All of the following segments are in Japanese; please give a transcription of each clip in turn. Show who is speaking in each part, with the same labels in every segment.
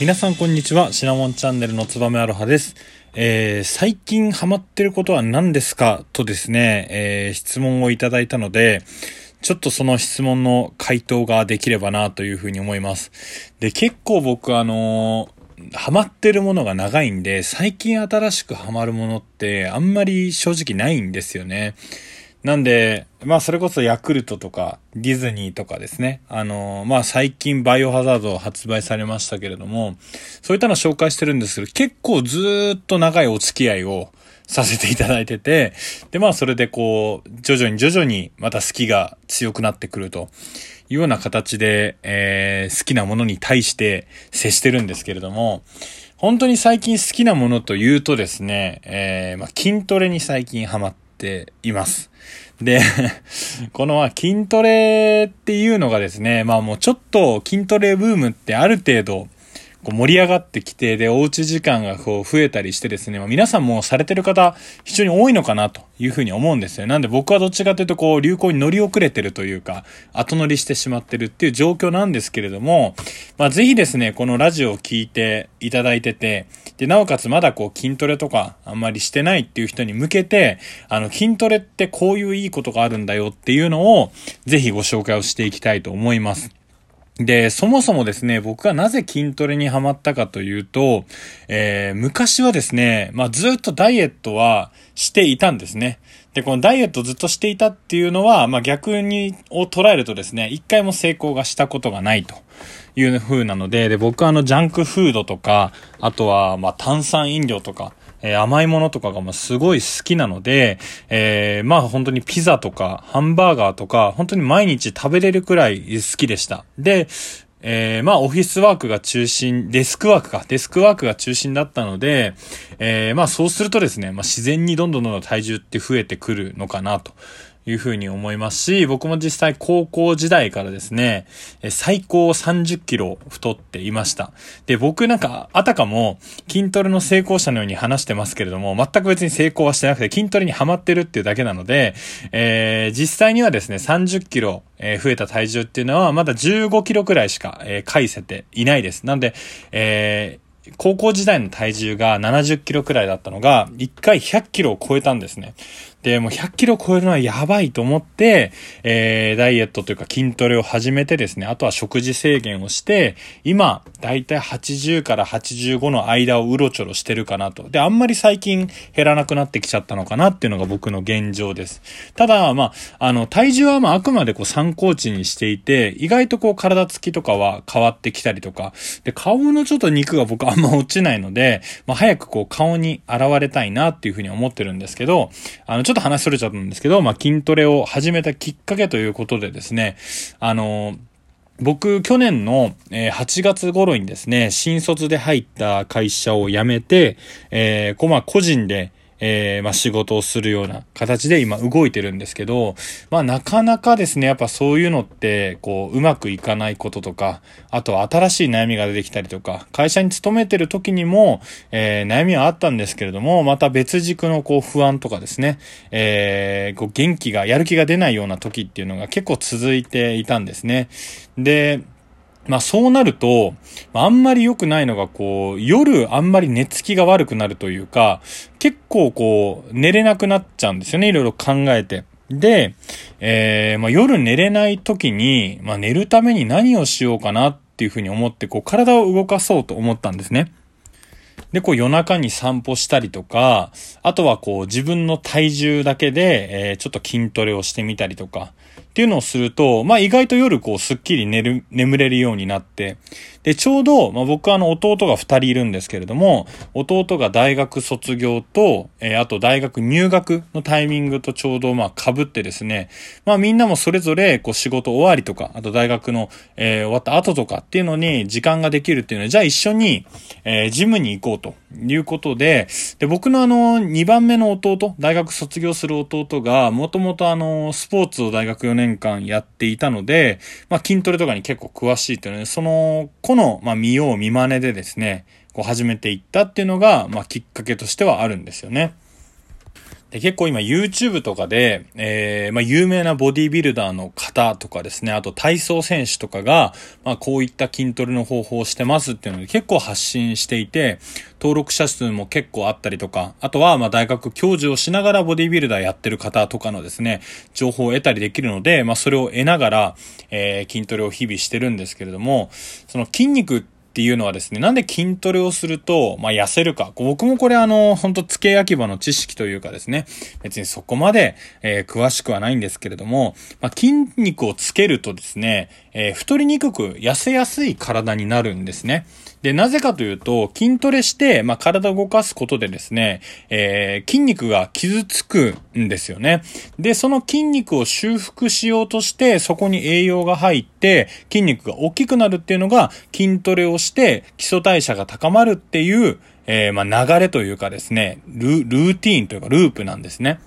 Speaker 1: 皆さんこんにちは。シナモンチャンネルのつばめアロハです。えー、最近ハマってることは何ですかとですね、えー、質問をいただいたので、ちょっとその質問の回答ができればなというふうに思います。で、結構僕あのー、ハマってるものが長いんで、最近新しくハマるものってあんまり正直ないんですよね。なんで、まあそれこそヤクルトとかディズニーとかですね。あの、まあ最近バイオハザード発売されましたけれども、そういったの紹介してるんですけど、結構ずっと長いお付き合いをさせていただいてて、でまあそれでこう、徐々に徐々にまた好きが強くなってくるというような形で、えー、好きなものに対して接してるんですけれども、本当に最近好きなものというとですね、えー、まあ筋トレに最近ハマっています。で、この筋トレっていうのがですね、まあもうちょっと筋トレブームってある程度こう盛り上がってきて、で、おうち時間がこう増えたりしてですね、まあ、皆さんもされてる方、非常に多いのかなというふうに思うんですよ。なんで僕はどっちかというと、こう、流行に乗り遅れてるというか、後乗りしてしまってるっていう状況なんですけれども、まあ、ぜひですね、このラジオを聞いていただいてて、で、なおかつまだこう、筋トレとかあんまりしてないっていう人に向けて、あの、筋トレってこういういいことがあるんだよっていうのを、ぜひご紹介をしていきたいと思います。で、そもそもですね、僕がなぜ筋トレにハマったかというと、えー、昔はですね、まあ、ずっとダイエットはしていたんですね。で、このダイエットずっとしていたっていうのは、まあ、逆に、を捉えるとですね、一回も成功がしたことがないという風なので、で、僕はあの、ジャンクフードとか、あとは、まあ、炭酸飲料とか、えー、甘いものとかがまあすごい好きなので、えー、まあ本当にピザとかハンバーガーとか、本当に毎日食べれるくらい好きでした。で、えー、まあ、オフィスワークが中心、デスクワークか、デスクワークが中心だったので、えー、まあ、そうするとですね、まあ、自然にどんどんどんどん体重って増えてくるのかなというふうに思いますし、僕も実際高校時代からですね、最高30キロ太っていました。で、僕なんか、あたかも筋トレの成功者のように話してますけれども、全く別に成功はしてなくて筋トレにハマってるっていうだけなので、えー、実際にはですね、30キロ、え増えた体重っていうのはまだ15キロくらいしか、えー、返せていないです。なので、えー、高校時代の体重が70キロくらいだったのが、1回100キロを超えたんですね。で、もう100キロ超えるのはやばいと思って、えー、ダイエットというか筋トレを始めてですね、あとは食事制限をして、今、だいたい80から85の間をうろちょろしてるかなと。で、あんまり最近減らなくなってきちゃったのかなっていうのが僕の現状です。ただ、まあ、あの、体重はまああくまでこう参考値にしていて、意外とこう体つきとかは変わってきたりとか、で、顔のちょっと肉が僕あんま落ちないので、まあ、早くこう顔に現れたいなっていうふうに思ってるんですけど、あの、ちょっとっと話しとれちゃったんですけど、まあ、筋トレを始めたきっかけということでですね、あの、僕、去年の8月頃にですね、新卒で入った会社を辞めて、えー、こ、まあ、個人で、えー、まあ、仕事をするような形で今動いてるんですけど、まあ、なかなかですね、やっぱそういうのって、こう、うまくいかないこととか、あとは新しい悩みが出てきたりとか、会社に勤めてる時にも、えー、悩みはあったんですけれども、また別軸のこう、不安とかですね、えー、こう、元気が、やる気が出ないような時っていうのが結構続いていたんですね。で、まあそうなると、あんまり良くないのがこう、夜あんまり寝つきが悪くなるというか、結構こう、寝れなくなっちゃうんですよね、いろいろ考えて。で、えー、まあ夜寝れない時に、まあ寝るために何をしようかなっていうふうに思って、こう体を動かそうと思ったんですね。で、こう夜中に散歩したりとか、あとはこう自分の体重だけで、えー、ちょっと筋トレをしてみたりとか、っていうのをすると、まあ意外と夜こうすっきり寝る、眠れるようになって、で、ちょうど、まあ僕はあの弟が二人いるんですけれども、弟が大学卒業と、えー、あと大学入学のタイミングとちょうどまあ被ってですね、まあみんなもそれぞれこう仕事終わりとか、あと大学の、えー、終わった後とかっていうのに時間ができるっていうのは、じゃあ一緒に、えー、ジムに行こうということで、で、僕のあの、二番目の弟、大学卒業する弟が、もともとあの、スポーツを大学4年間やっていたので、まあ筋トレとかに結構詳しいというので、そのの、まあ見よう見真似でですね、こう始めていったっていうのが、まあきっかけとしてはあるんですよね。で結構今 YouTube とかで、えー、まあ有名なボディビルダーの方とかですね、あと体操選手とかが、まあこういった筋トレの方法をしてますっていうので結構発信していて、登録者数も結構あったりとか、あとはまあ大学教授をしながらボディビルダーやってる方とかのですね、情報を得たりできるので、まあそれを得ながら、えー、筋トレを日々してるんですけれども、その筋肉ってっていうのはですね、なんで筋トレをすると、まあ、痩せるか。僕もこれあの、本当付け焼き場の知識というかですね、別にそこまで、えー、詳しくはないんですけれども、まあ、筋肉をつけるとですね、えー、太りにくく痩せやすい体になるんですね。で、なぜかというと、筋トレして、まあ、体を動かすことでですね、えー、筋肉が傷つくんですよね。で、その筋肉を修復しようとして、そこに栄養が入って、筋肉が大きくなるっていうのが、筋トレをして、基礎代謝が高まるっていう、えー、まあ、流れというかですね、ル、ルーティーンというか、ループなんですね。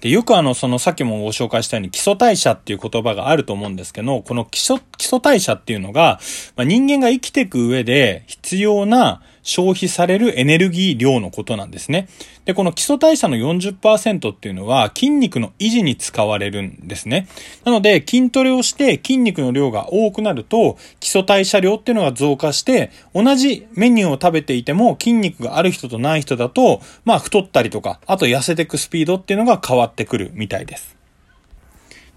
Speaker 1: で、よくあの、そのさっきもご紹介したように基礎代謝っていう言葉があると思うんですけど、この基礎、基礎代謝っていうのが、まあ、人間が生きていく上で必要な消費されるエネルギー量のことなんですね。で、この基礎代謝の40%っていうのは筋肉の維持に使われるんですね。なので、筋トレをして筋肉の量が多くなると、基礎代謝量っていうのが増加して、同じメニューを食べていても筋肉がある人とない人だと、まあ太ったりとか、あと痩せてくスピードっていうのが変わってくるみたいです。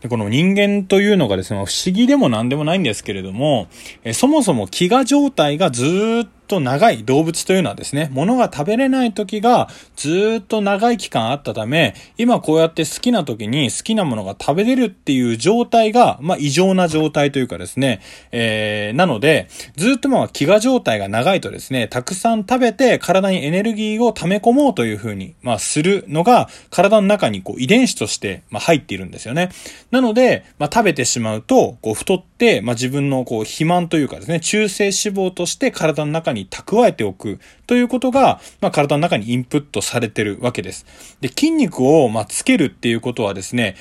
Speaker 1: で、この人間というのがですね、不思議でも何でもないんですけれども、えそもそも飢餓状態がずっと長い動物というのはですね、物が食べれない時がずっと長い期間あったため、今こうやって好きな時に好きなものが食べれるっていう状態が、まあ異常な状態というかですね、えー、なので、ずっとまあ飢餓状態が長いとですね、たくさん食べて体にエネルギーを溜め込もうというふうに、まあするのが体の中にこう遺伝子として、まあ入っているんですよね。なので、まあ食べてしまうと、こう太って、まあ自分のこう肥満というかですね、中性脂肪として体の中にに蓄えておくということが、まあ、体の中にインプットされてるわけです。で、筋肉を、まあ、つけるっていうことはですね、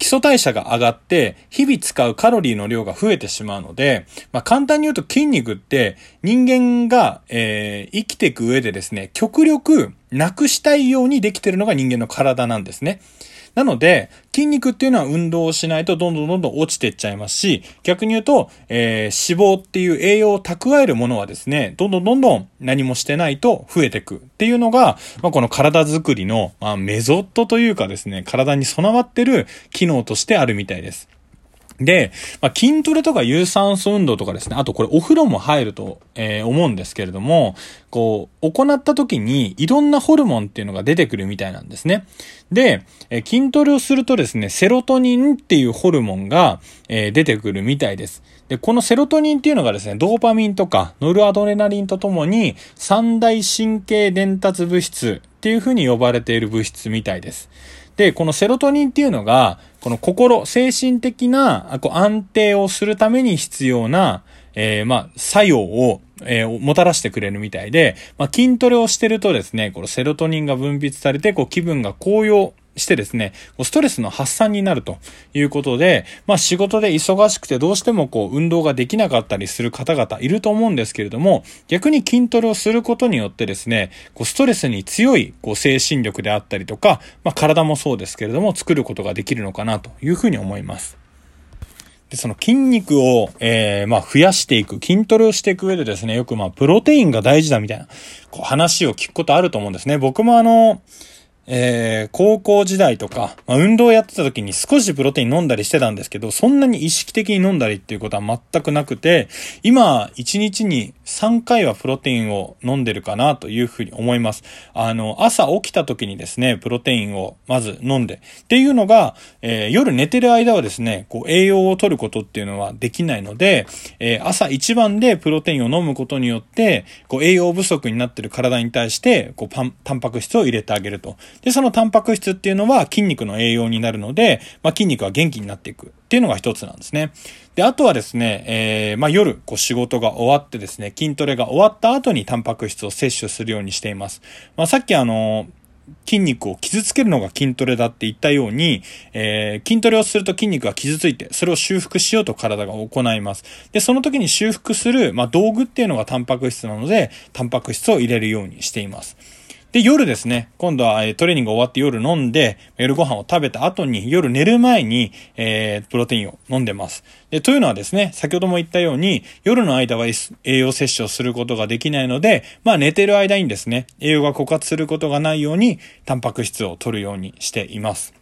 Speaker 1: 基礎代謝が上がって、日々使うカロリーの量が増えてしまうので、まあ、簡単に言うと筋肉って人間が、えー、生きていく上でですね、極力なくしたいようにできてるのが人間の体なんですね。なので、筋肉っていうのは運動をしないとどんどんどんどん落ちていっちゃいますし、逆に言うと、えー、脂肪っていう栄養を蓄えるものはですね、どんどんどんどん何もしてないと増えていくっていうのが、まあ、この体づくりの、まあ、メゾットというかですね、体に備わってる機能としてあるみたいです。で、まあ、筋トレとか有酸素運動とかですね、あとこれお風呂も入ると、えー、思うんですけれども、こう、行った時にいろんなホルモンっていうのが出てくるみたいなんですね。で、えー、筋トレをするとですね、セロトニンっていうホルモンが、えー、出てくるみたいです。で、このセロトニンっていうのがですね、ドーパミンとかノルアドレナリンとともに三大神経伝達物質っていう風に呼ばれている物質みたいです。で、このセロトニンっていうのが、この心、精神的なこう安定をするために必要な、えー、まあ、作用を、えー、もたらしてくれるみたいで、まあ、筋トレをしてるとですね、このセロトニンが分泌されて、こう気分が高揚してですね、ストレスの発散になるということで、まあ仕事で忙しくてどうしてもこう運動ができなかったりする方々いると思うんですけれども、逆に筋トレをすることによってですね、こうストレスに強いこう精神力であったりとか、まあ体もそうですけれども作ることができるのかなというふうに思います。で、その筋肉を、えー、まあ、増やしていく、筋トレをしていく上でですね、よくまあ、プロテインが大事だみたいな、こう話を聞くことあると思うんですね。僕もあの、えー、高校時代とか、まあ、運動やってた時に少しプロテイン飲んだりしてたんですけど、そんなに意識的に飲んだりっていうことは全くなくて、今、1日に3回はプロテインを飲んでるかなというふうに思います。あの、朝起きた時にですね、プロテインをまず飲んで、っていうのが、えー、夜寝てる間はですね、こう栄養を取ることっていうのはできないので、えー、朝一番でプロテインを飲むことによって、こう栄養不足になってる体に対して、こうパン、タンパク質を入れてあげると。で、そのタンパク質っていうのは筋肉の栄養になるので、まあ、筋肉は元気になっていくっていうのが一つなんですね。で、あとはですね、えー、まあ、夜、こう仕事が終わってですね、筋トレが終わった後にタンパク質を摂取するようにしています。まあ、さっきあの筋肉を傷つけるのが筋トレだって言ったように、えー、筋トレをすると筋肉が傷ついて、それを修復しようと体が行います。で、その時に修復する、まあ、道具っていうのがタンパク質なので、タンパク質を入れるようにしています。で、夜ですね、今度はトレーニング終わって夜飲んで、夜ご飯を食べた後に、夜寝る前に、えー、プロテインを飲んでます。で、というのはですね、先ほども言ったように、夜の間は栄養摂取をすることができないので、まあ寝てる間にですね、栄養が枯渇することがないように、タンパク質を取るようにしています。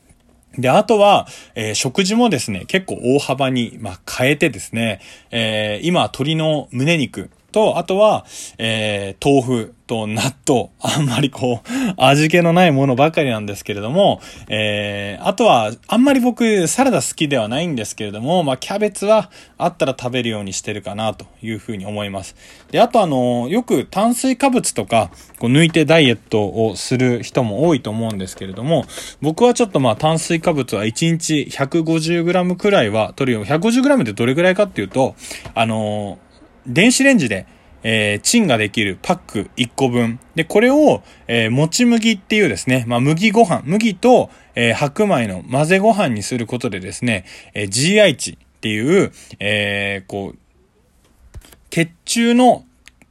Speaker 1: で、あとは、えー、食事もですね、結構大幅に、まあ、変えてですね、えー、今、鶏の胸肉、と、あとは、えー、豆腐と納豆。あんまりこう、味気のないものばかりなんですけれども、えー、あとは、あんまり僕、サラダ好きではないんですけれども、まあ、キャベツはあったら食べるようにしてるかなというふうに思います。で、あとあの、よく炭水化物とか、こう抜いてダイエットをする人も多いと思うんですけれども、僕はちょっとまあ炭水化物は1日 150g くらいは取るよ。150g ってどれくらいかっていうと、あの電子レンジで、えー、チンができるパック1個分。で、これを、えー、もち麦っていうですね、まあ、麦ご飯、麦と、えー、白米の混ぜご飯にすることでですね、え、GI 値っていう、え、こう、血中の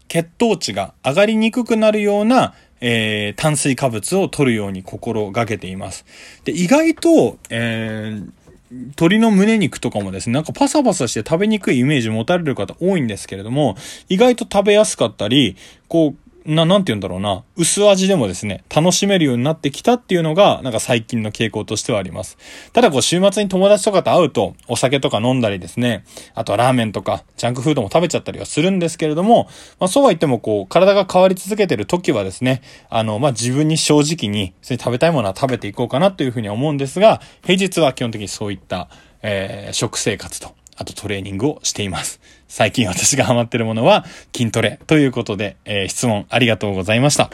Speaker 1: 血糖値が上がりにくくなるような、え、炭水化物を取るように心がけています。で、意外と、えー、鶏の胸肉とかもですね、なんかパサパサして食べにくいイメージ持たれる方多いんですけれども、意外と食べやすかったり、こう、な、なんて言うんだろうな、薄味でもですね、楽しめるようになってきたっていうのが、なんか最近の傾向としてはあります。ただこう週末に友達とかと会うと、お酒とか飲んだりですね、あとはラーメンとか、ジャンクフードも食べちゃったりはするんですけれども、まあそうは言ってもこう、体が変わり続けてる時はですね、あの、まあ自分に正直に、それ食べたいものは食べていこうかなというふうに思うんですが、平日は基本的にそういった、えー、食生活と、あとトレーニングをしています。最近私がハマってるものは筋トレということで、えー、質問ありがとうございました。